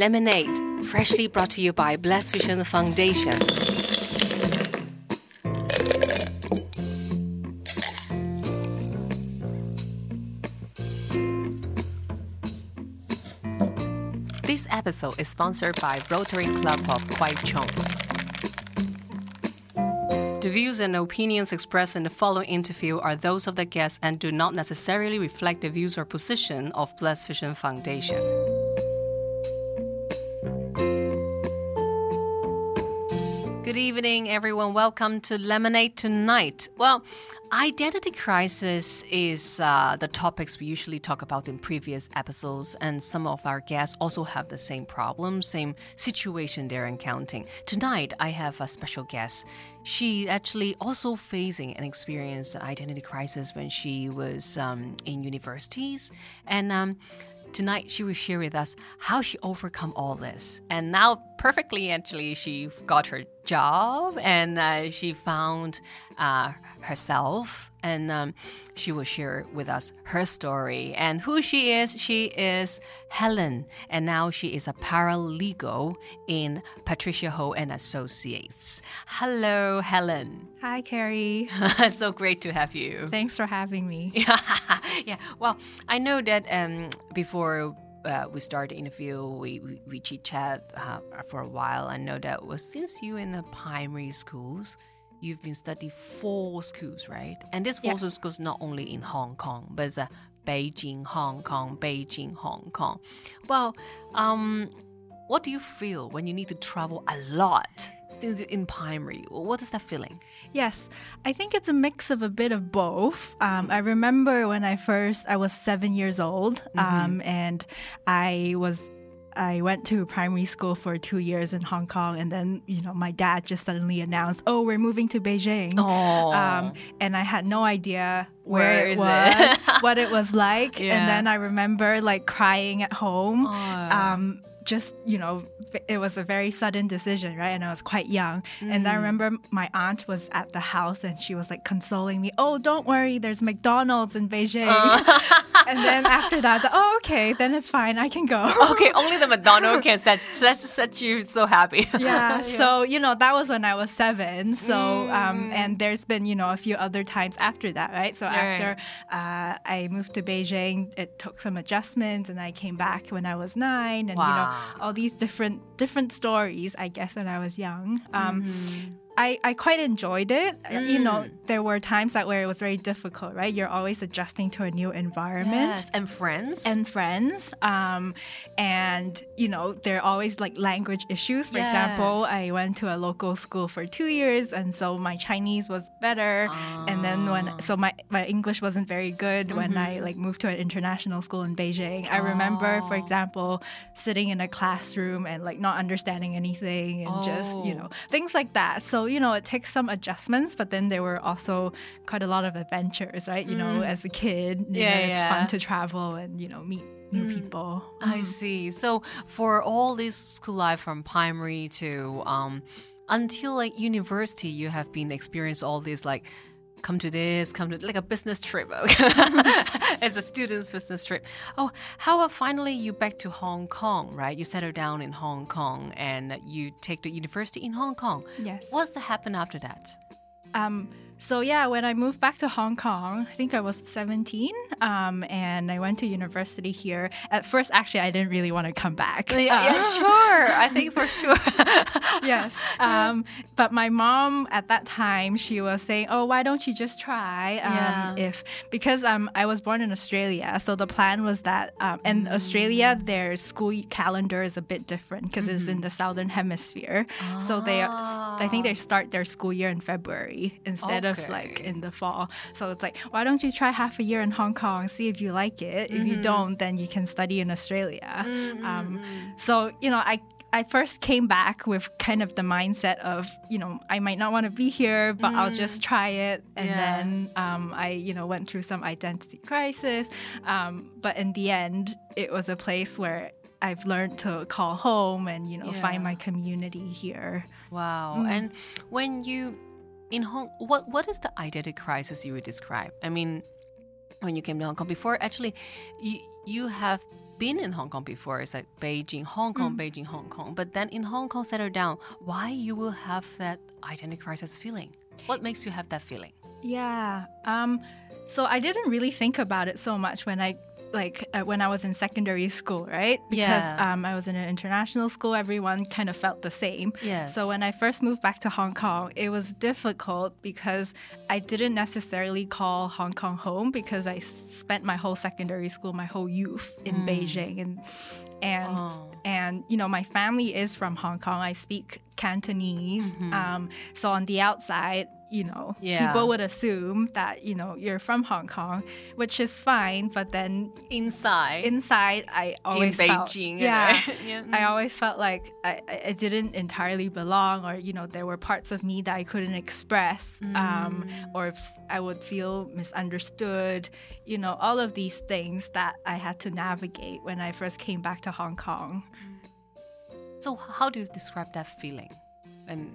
Lemonade, freshly brought to you by Blessed Vision Foundation. This episode is sponsored by Rotary Club of Kwai Chung. The views and opinions expressed in the following interview are those of the guest and do not necessarily reflect the views or position of Blessed Vision Foundation. Everyone. Welcome to Lemonade Tonight. Well, identity crisis is uh, the topics we usually talk about in previous episodes, and some of our guests also have the same problem, same situation they're encountering. Tonight, I have a special guest. She actually also facing and experienced identity crisis when she was um, in universities, and. Um, Tonight, she will share with us how she overcome all this. And now, perfectly, actually, she got her job and uh, she found uh, herself. And um, she will share with us her story and who she is. She is Helen, and now she is a paralegal in Patricia Ho and Associates. Hello, Helen. Hi, Carrie. so great to have you. Thanks for having me. yeah. Well, I know that um, before uh, we started the interview, we, we, we chit chat uh, for a while. I know that was since you in the primary schools, you've been studying four schools, right? And this four Yeah. schools not only in Hong Kong, but it's uh, Beijing, Hong Kong, Beijing, Hong Kong. Well, um, what do you feel when you need to travel a lot since you're in primary? What is that feeling? Yes, I think it's a mix of a bit of both. Um, I remember when I first, I was seven years old, um, and I was. I went to primary school for two years in Hong Kong, and then you know my dad just suddenly announced, "Oh, we're moving to Beijing," um, and I had no idea Where where, it was, it? what it was like, Yeah. and then I remember like crying at home. Um, just you know, it was a very sudden decision, right? And I was quite young, and Mm. I remember my aunt was at the house, and she was like consoling me. Oh, don't worry, there's McDonald's in Beijing. and then after that, oh, okay, then it's fine, I can go. okay, only the McDonald can set, set, set you so happy. yeah, so you know that was when I was seven. So Mm. um, and there's been you know a few other times after that, right? So after uh, I moved to Beijing, it took some adjustments, and I came back when I was nine, and Wow. you know all these different different stories. I guess when I was young. Um, Mm-hmm. I, I quite enjoyed it. Uh, You know, Mm. there were times that where it was very difficult, right? You're always adjusting to a new environment Yes, and friends. and friends um, and you know there are always like language issues for example i went to a local school for two years and so my chinese was better and then Ah. when so my, my english wasn't very good when Mm-hmm. i like moved to an international school in beijing i remember for Oh. example sitting in a classroom and like not understanding anything and just you Oh. know things like that so you know it takes some adjustments but then there were also quite a lot of adventures right you know as a kid you Mm. Yeah, know, it's yeah. fun to travel and you know meet new Mm. people. I see. So for all this school life from primary to um, until like university, you have been experienced all these like come to this, come to like a business trip as a student's business trip. Oh, how about finally you back to Hong Kong, right? You settle down in Hong Kong and you take the university in Hong Kong. Yes. What's the happen after that? Um, so yeah, when I moved back to Hong Kong, I think I was 17, um, and I went to university here. At first, actually, I didn't really want to come back. Yeah, yeah, Uh, sure. I think for sure. yes. Um, but my mom at that time, she was saying, "Oh, why don't you just try?" Um, Yeah. If because um, I was born in Australia, so the plan was that um, in Mm. Australia their school calendar is a bit different because it's Mm-hmm. in the southern hemisphere. So they, I think they start their school year in February instead of like Okay. in the fall. So it's like, why don't you try half a year in Hong Kong, see if you like it. If Mm-hmm. you don't, then you can study in Australia. Mm, Um, so you know, I I first came back with kind of the mindset of you know I might not want to be here, but I'll just try it. And Mm. Yeah. then um, I you know went through some identity crisis, um, but in the end, it was a place where. I've learned to call home and you know Yeah. find my community here. Wow. And when you in Hong what what is the identity crisis you would describe? I mean, when you came to Hong Kong before actually you you have been in Hong Kong before. It's like Beijing, Hong Kong, Beijing, Hong Kong. But then in Hong Kong, settle down. Why you will have that identity crisis feeling? What makes you have that feeling? Yeah. Um, so I didn't really think about it so much when I like uh, when I was in secondary school, right? Because Yeah. um, I was in an international school, everyone kind of felt the same. Yes. So when I first moved back to Hong Kong, it was difficult because I didn't necessarily call Hong Kong home because I s- spent my whole secondary school, my whole youth in Beijing, and and Oh. and you know my family is from Hong Kong. I speak Cantonese, um, so on the outside. You know, Yeah. people would assume that you know you're from Hong Kong, which is fine. But then Inside. inside, I always felt, Beijing, yeah. Yeah. I always felt like I, I didn't entirely belong, or you know, there were parts of me that I couldn't express, um, Mm. or if s- I would feel misunderstood. You know, all of these things that I had to navigate when I first came back to Hong Kong. so how do you describe that feeling? And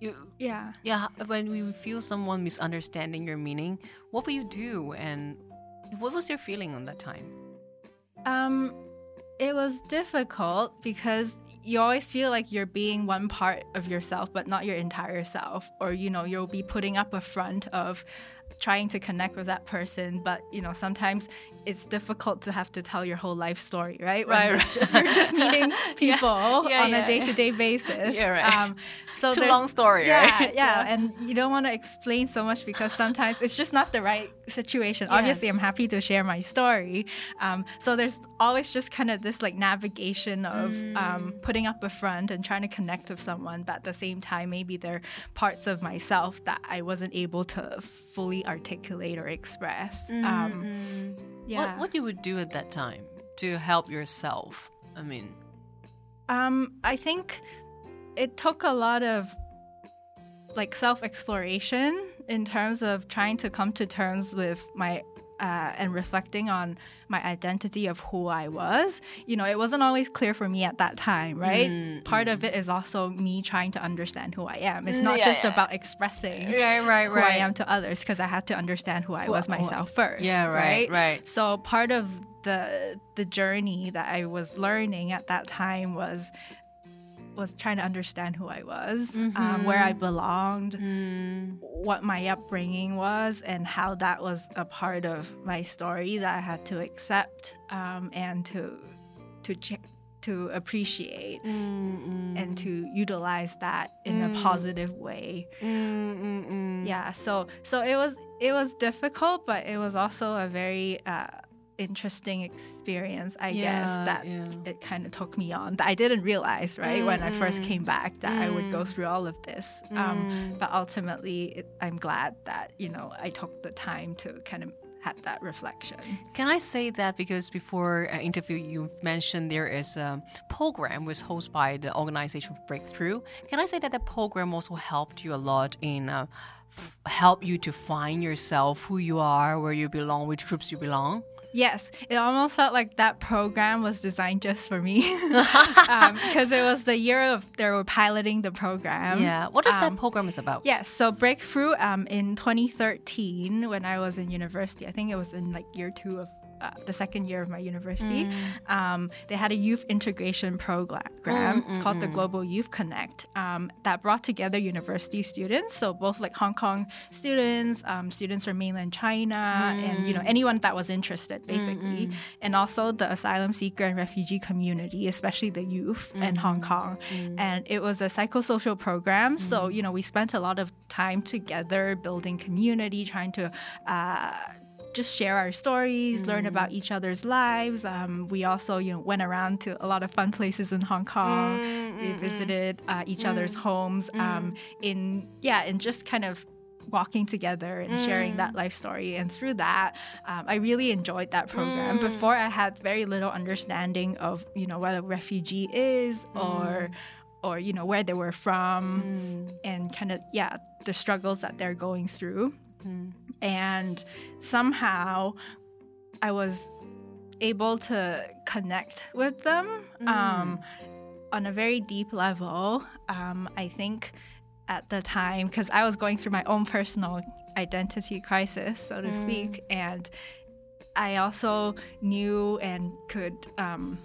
you Yeah. Yeah, when you feel someone misunderstanding your meaning, what will you do? And what was your feeling on that time? Um, it was difficult because you always feel like you're being one part of yourself, but not your entire self. Or, you know, you'll be putting up a front of trying to connect with that person, but, you know, sometimes it's difficult to have to tell your whole life story, right? When Right, right. just, you're just meeting people Yeah, on yeah. a day to day basis. Yeah, right. Um, so Too long story, yeah, right? Yeah, and you don't want to explain so much because sometimes it's just not the right situation. Obviously, I'm happy to share my story. Um, so there's always just kind of this like navigation of Mm. um, putting up a front and trying to connect with someone, but at the same time, maybe there are parts of myself that I wasn't able to fully articulate or express. Um, yeah. What what you would do at that time to help yourself? I mean, Um, I think it took a lot of like self exploration in terms of trying to come to terms with my uh, and reflecting on my identity of who I was. You know, it wasn't always clear for me at that time, right? Part of it is also me trying to understand who I am. It's Mm, not yeah, just yeah. about expressing right, right, who I am to others because I had to understand who I was who- myself first. Yeah, right, right. So part of the the journey that I was learning at that time was was trying to understand who I was, um, where I belonged, Mm, what my upbringing was, and how that was a part of my story that I had to accept um, and to to ch- to appreciate mm, and to utilize that in a positive way. mm, mm, mm. Yeah, so so it was it was difficult, but it was also a very uh, interesting experience, I Yeah, guess, that yeah. it kind of took me on that I didn't realize, right, when I first came back that I would go Mm. through all of this. Mm. Um, but ultimately, it, I'm glad that you know I took the time to kind of had that reflection. Can I say that because before uh, interview you mentioned there is a program was hosted by the organization Breakthrough. Can I say that the program also helped you a lot in uh, f- help you to find yourself, who you are, where you belong, which groups you belong? Yes, it almost felt like that program was designed just for me because it was the year of they were piloting the program. yeah. What is Um, that program is about? Yes, so Breakthrough um, in 2013, when I was in university, I think it was in like year two of uh, the second year of my university, mm. um, they had a youth integration program. Mm, mm, it's called the Global Youth Connect um, that brought together university students, so both like Hong Kong students, um, students from mainland China, and you know anyone that was interested, basically, and also the asylum seeker and refugee community, especially the youth in Hong Kong. And it was a psychosocial program, so you know we spent a lot of time together building community, trying to. Uh, just share our stories, learn mm-hmm. about each other's lives. Um, we also, you know, went around to a lot of fun places in Hong Kong. Mm, we mm, mm. visited uh, each other's homes. Um, in yeah, and just kind of walking together and sharing that life story. And through that, um, I really enjoyed that program. Before, I had very little understanding of you know what a refugee is or or you know where they were from and kind of yeah the struggles that they're going through and somehow I was able to connect with them um, on a very deep level. Um, I think at the time, because I was going through my own personal identity crisis, so to speak, and I also knew and could. Um,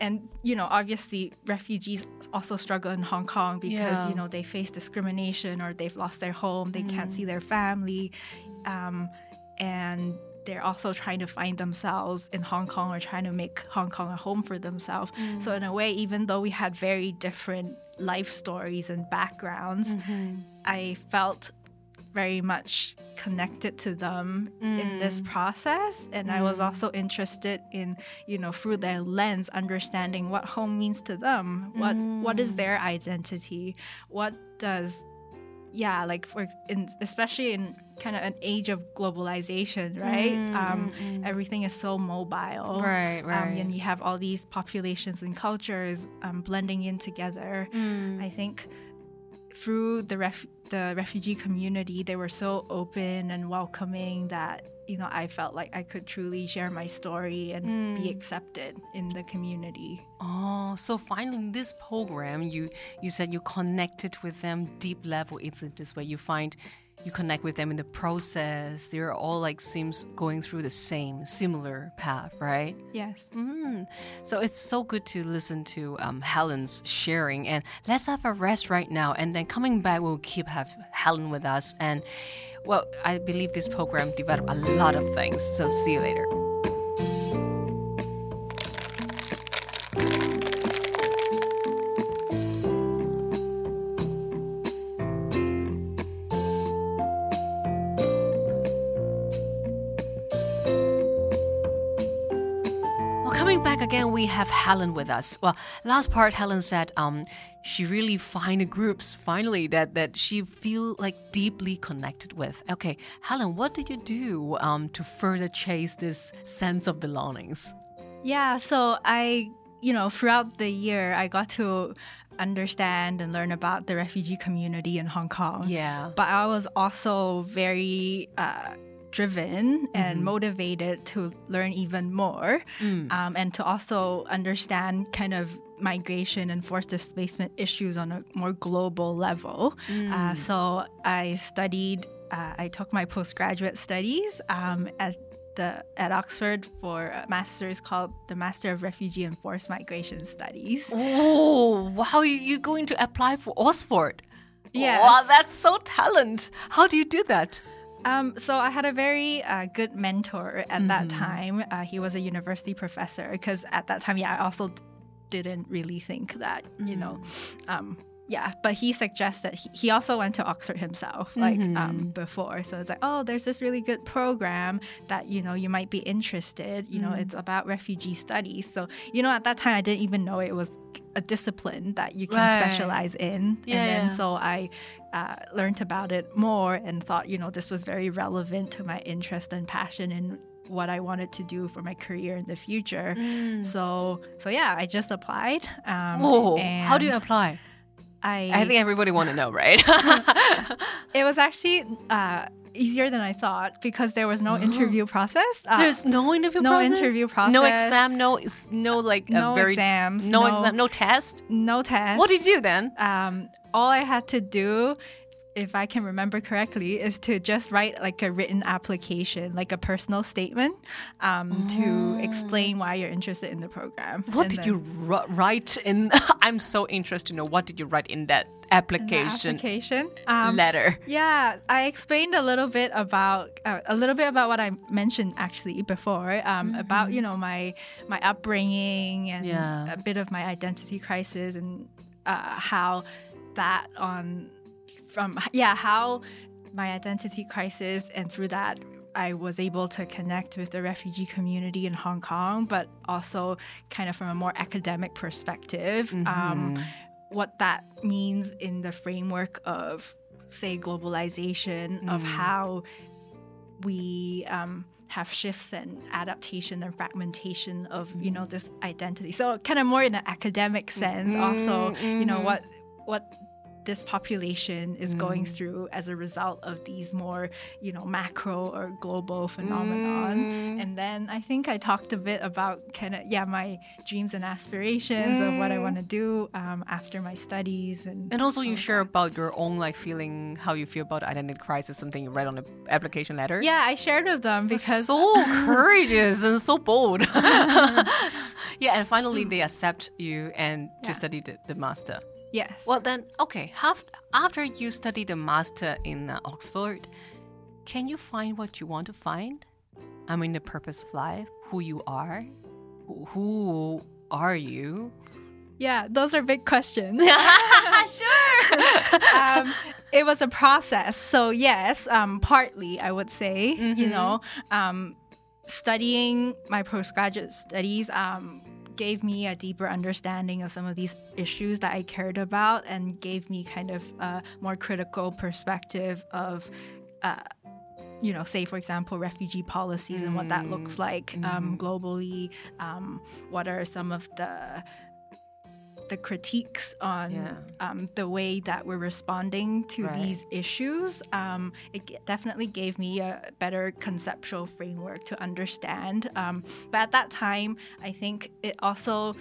and you know obviously refugees also struggle in hong kong because Yeah. you know they face discrimination or they've lost their home they can't see mm. their family um, and they're also trying to find themselves in hong kong or trying to make hong kong a home for themselves. Mm. So in a way even though we had very different life stories and backgrounds mm-hmm. i felt very much connected to them in this process. And i was also interested in you know through their lens understanding what home means to them. What what is their identity? What does yeah like for in especially in kind of an age of globalization right? Um everything is so mobile. Right, um, right. and you have all these populations and cultures um, blending in together. Mm. i think through the ref- the refugee community, they were so open and welcoming that you know I felt like I could truly share my story and Mm. be accepted in the community. Oh, so finally, in this program, you you said you connected with them deep level. It's this way you find you connect with them in the process. They're all like seems going through the same similar path, right? Yes. Mm. So it's so good to listen to um, Helen's sharing. And let's have a rest right now. And then coming back, we'll keep have Helen with us. And well, I believe this program developed a lot of things. So see you later. Have Helen with us. Well, last part, Helen said um, she really find groups finally that that she feel like deeply connected with. Okay, Helen, what did you do um, to further chase this sense of belongings? Yeah. So I, you know, throughout the year, I got to understand and learn about the refugee community in Hong Kong. Yeah. But I was also very uh, driven and motivated to learn even more um, and to also understand kind of migration and forced displacement issues on a more global level. Uh, so I studied, uh, I took my postgraduate studies um, at the, at Oxford for a master's called the Master of Refugee and Forced Migration Studies. Oh, wow! You you going to apply for Oxford? Yes. Wow, that's so talent. How do you do that? Um, so I had a very uh, good mentor at that time. Uh, he was a university professor because at that time, yeah, I also didn't really think that, you know, um, yeah. But he suggested he, he also went to Oxford himself, like um, before. So it's like, oh, there's this really good program that you know you might be interested. You know, it's about refugee studies. So you know, at that time, I didn't even know it was a discipline that you can Right. specialize in. Yeah, and then yeah. so I uh, learned about it more and thought, you know, this was very relevant to my interest and passion in what I wanted to do for my career in the future. So, so yeah, I just applied. Um, Oh, and how do you apply? I, I think everybody want to know, right? it was actually uh, easier than I thought because there was no interview process. Uh, There's no interview no process? interview process. No exam, no no like a no very exams, no, no- exam, no test. no test. What did you do then? um, all I had to do, if I can remember correctly, is to just write like a written application, like a personal statement, um, to explain why you're interested in the program. What And did then- you write in? I'm so interested to know what did you write in that application, application? Um, letter? Yeah, I explained a little bit about uh, a little bit about what I mentioned actually before um, about you know my my upbringing and Yeah. a bit of my identity crisis and uh, how that on from yeah how my identity crisis and through that I was able to connect with the refugee community in Hong Kong, but also kind of from a more academic perspective. Um, what that means in the framework of, say, globalization, of how we um, have shifts and adaptation and fragmentation of you know this identity. So kind of more in an academic sense. Also, you know what what this population is mm. going through as a result of these more, you know, macro or global phenomenon. Mm. And then I think I talked a bit about kind of yeah my dreams and aspirations mm. of what I mm. want to do um, after my studies and and also you share about your own like feeling how you feel about identity crisis something you read on the application letter. Yeah, I shared with them because so courageous and so bold. yeah, and finally they accept you and to study the, the master. Yes. Well, then, okay. Have, after you study the master in uh, Oxford, can you find what you want to find? I mean, the purpose of life, who you are. Who are you? Yeah, those are big questions. sure. um, it was a process. So, yes, um, partly, I would say, mm -hmm. you mm-hmm. know, um, studying my postgraduate studies um, gave me a deeper understanding of some of these issues that I cared about and gave me kind of a more critical perspective of. Uh, you know, say for example, refugee policies mm. and what that looks mm. like um, mm-hmm. globally. Um, what are some of the the critiques on yeah. um, the way that we're responding to right. these issues, um, it definitely gave me a better conceptual framework to understand. Um, but at that time, I think it also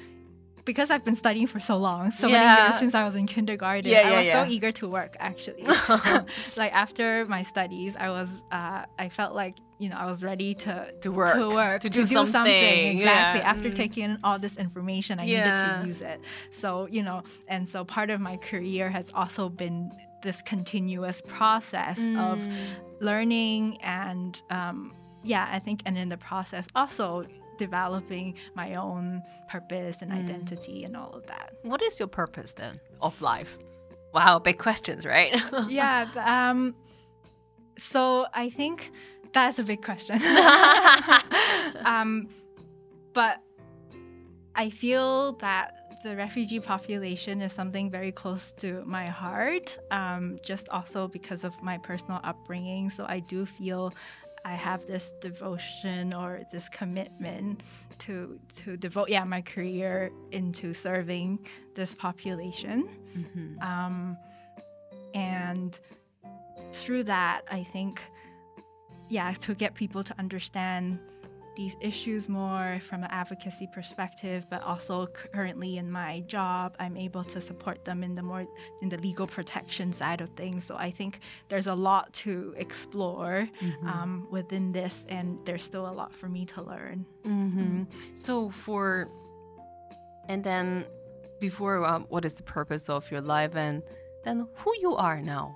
because I've been studying for so long, so yeah. many years since I was in kindergarten, yeah, I was so eager to work actually. like after my studies, I was uh, I felt like you know I was ready to to work to work to, to do, do, something, something. exactly. After mm. taking in all this information, I needed to use it. So you know, and so part of my career has also been this continuous process mm. of learning and um, yeah, I think, and in the process also developing my own purpose and mm. identity and all of that. What is your purpose then of life? Wow, big questions, right? yeah. Um, so I think that's a big question. um, but I feel that the refugee population is something very close to my heart, um, just also because of my personal upbringing. So I do feel I have this devotion or this commitment to to devote yeah my career into serving this population, mm-hmm. um, and through that I think yeah to get people to understand these issues more from an advocacy perspective, but also currently in my job, I'm able to support them in the more in the legal protection side of things. So I think there's a lot to explore mm-hmm. um, within this, and there's still a lot for me to learn. Mm-hmm. So for and then before, um, what is the purpose of your life, and then who you are now?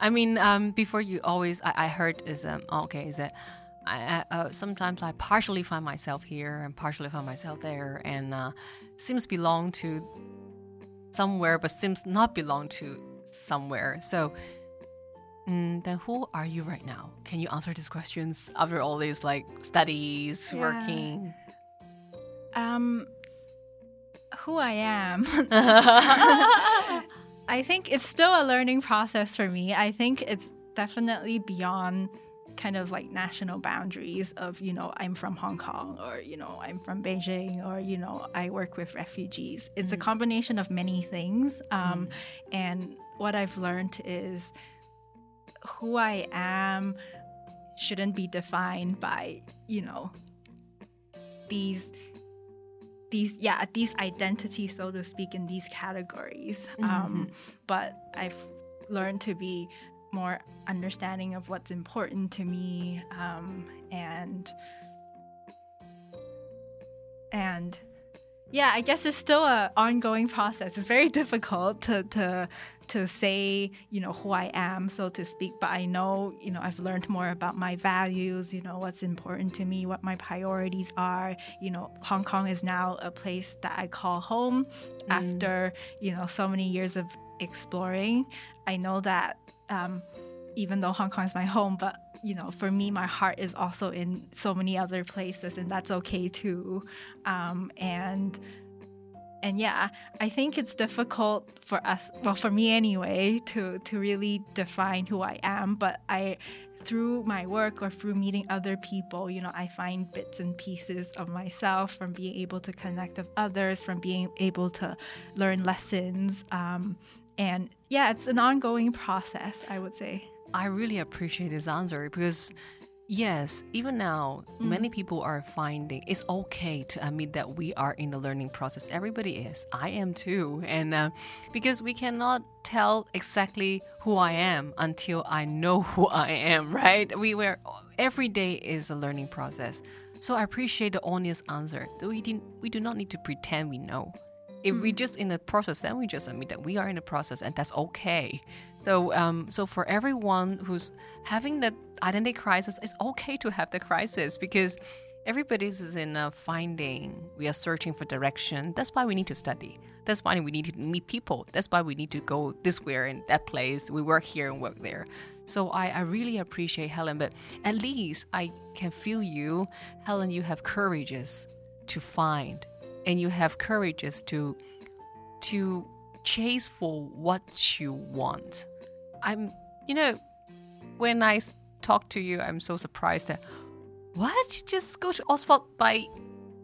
I mean, um, before you always, I, I heard is um, okay, is that I, uh, sometimes I partially find myself here and partially find myself there, and uh, seems belong to somewhere, but seems not belong to somewhere. So, mm, then who are you right now? Can you answer these questions after all these like studies, yeah. working? Um, who I am. I think it's still a learning process for me. I think it's definitely beyond kind of like national boundaries of you know i'm from hong kong or you know i'm from beijing or you know i work with refugees it's mm. a combination of many things um, mm. and what i've learned is who i am shouldn't be defined by you know these these yeah these identities so to speak in these categories um, mm-hmm. um, but i've learned to be more understanding of what's important to me um, and and yeah i guess it's still an ongoing process. It's very difficult to to to say you know who i am so to speak but i know you know i've learned more about my values you know what's important to me what my priorities are. You know hong kong is now a place that i call home mm. after you know so many years of exploring. I know that um, even though Hong Kong is my home, but you know, for me, my heart is also in so many other places, and that's okay too. Um, and and yeah, I think it's difficult for us, well, for me anyway, to to really define who I am. But I, through my work or through meeting other people, you know, I find bits and pieces of myself from being able to connect with others, from being able to learn lessons. Um, and yeah, it's an ongoing process, I would say. I really appreciate this answer because Yes, even now, mm. many people are finding it's okay to admit that we are in the learning process. Everybody is. I am too. And uh, because we cannot tell exactly who I am until I know who I am, right? We were every day is a learning process. So I appreciate the honest answer. We didn't we do not need to pretend we know. If mm. we just in the process, then we just admit that we are in the process, and that's okay. So, um, so for everyone who's having the identity crisis, it's okay to have the crisis because everybody is in a finding. We are searching for direction. That's why we need to study. That's why we need to meet people. That's why we need to go this way and that place. We work here and work there. So I, I really appreciate Helen, but at least I can feel you, Helen. You have courageous to find and you have courageous to to chase for what you want. I'm, you know, when I talk to you, I'm so surprised that what you just go to Oxford by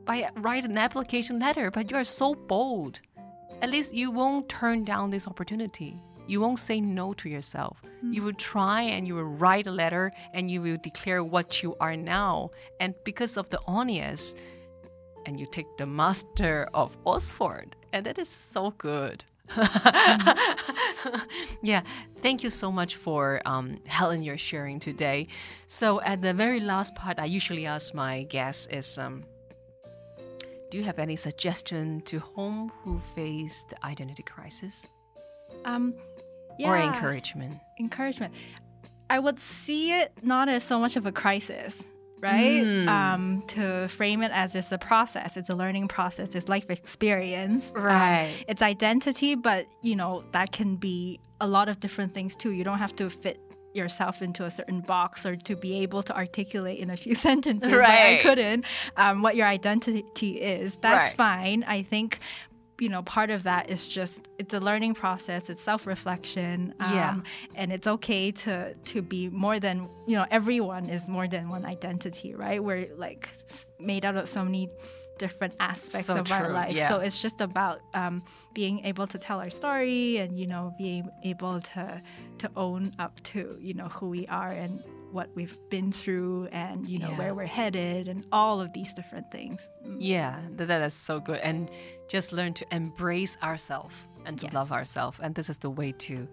by write an application letter, but you are so bold. At least you won't turn down this opportunity. You won't say no to yourself. Mm. You will try and you will write a letter and you will declare what you are now. And because of the honest, and you take the master of Oxford. And that is so good. yeah, thank you so much for um, Helen your sharing today. So at the very last part, I usually ask my guests is, um, do you have any suggestion to whom who face the identity crisis? Um, yeah, or encouragement? Encouragement. I would see it not as so much of a crisis right? Mm. Um, to frame it as it's a process, it's a learning process, it's life experience, um, right? Um, it's identity, but you know that can be a lot of different things too. You don't have to fit yourself into a certain box or to be able to articulate in a few sentences right. I couldn't um, what your identity is. That's right. fine. I think you know, part of that is just it's a learning process. It's self reflection. Um, yeah, and it's okay to to be more than you know. Everyone is more than one identity, right? We're like made out of so many different aspects so of true. our life. Yeah. So it's just about um, being able to tell our story and you know being able to to own up to you know who we are and what we've been through and you know yeah. where we're headed and all of these different things. Mm. Yeah, that, that is so good and just learn to embrace ourselves and to yes. love ourselves and this is the way to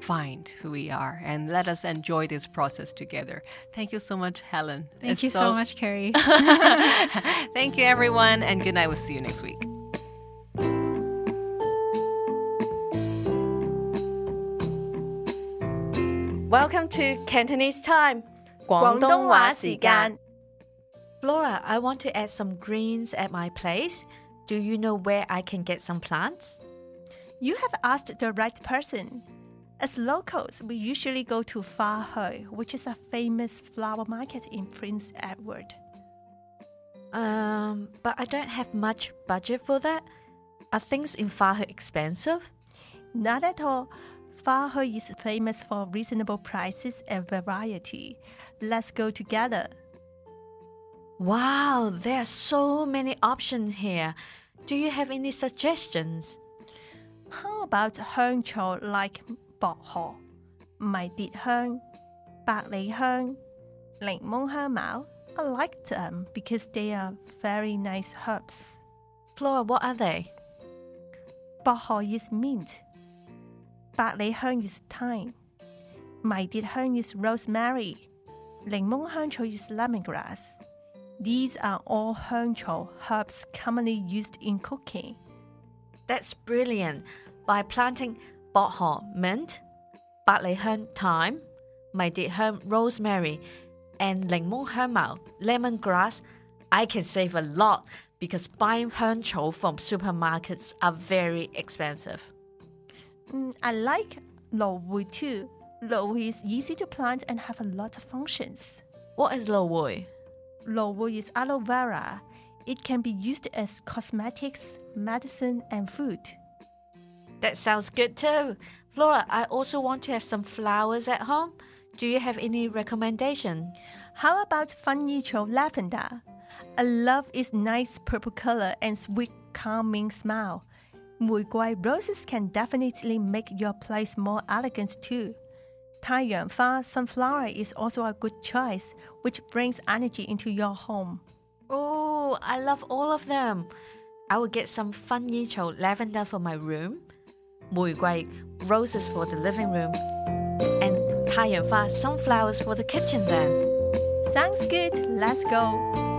find who we are and let us enjoy this process together. Thank you so much, Helen. Thank it's you so, so much, Carrie. Thank you, everyone, and good night. We'll see you next week. Welcome to Cantonese time. 广东话时间. Flora, I want to add some greens at my place. Do you know where I can get some plants? You have asked the right person. As locals, we usually go to Fa He, which is a famous flower market in Prince Edward. Um, but I don't have much budget for that. Are things in Fa He expensive? Not at all. Fa Hoi is famous for reasonable prices and variety. Let's go together. Wow, there are so many options here. Do you have any suggestions? How about Hong like Bok Ho, My Deed Hong, Bak Hong, Ling Mong Mao? I like them because they are very nice herbs. Flora, what are they? Bok Ho is mint. 百里香 is thyme. 迷迭香 is rosemary. 柠檬香草 is lemongrass. These are all 香草 herbs commonly used in cooking. That's brilliant. By planting 薄荷 mint, 百里香 thyme, 迷迭香 rosemary, and 柠檬香茅 lemongrass, I can save a lot because buying 香草 from supermarkets are very expensive. Mm, I like Lowui too. Lowui is easy to plant and have a lot of functions. What is Lowui? Lowui is aloe vera. It can be used as cosmetics, medicine, and food. That sounds good too. Flora, I also want to have some flowers at home. Do you have any recommendation? How about Funicho lavender? I love its nice purple color and sweet calming smell. 玫瑰 roses can definitely make your place more elegant too. 太阳花 sunflower is also a good choice, which brings energy into your home. Oh, I love all of them. I will get some fun yichou lavender for my room, muiguai roses for the living room, and 太阳花 sunflowers for the kitchen then. Sounds good. Let's go.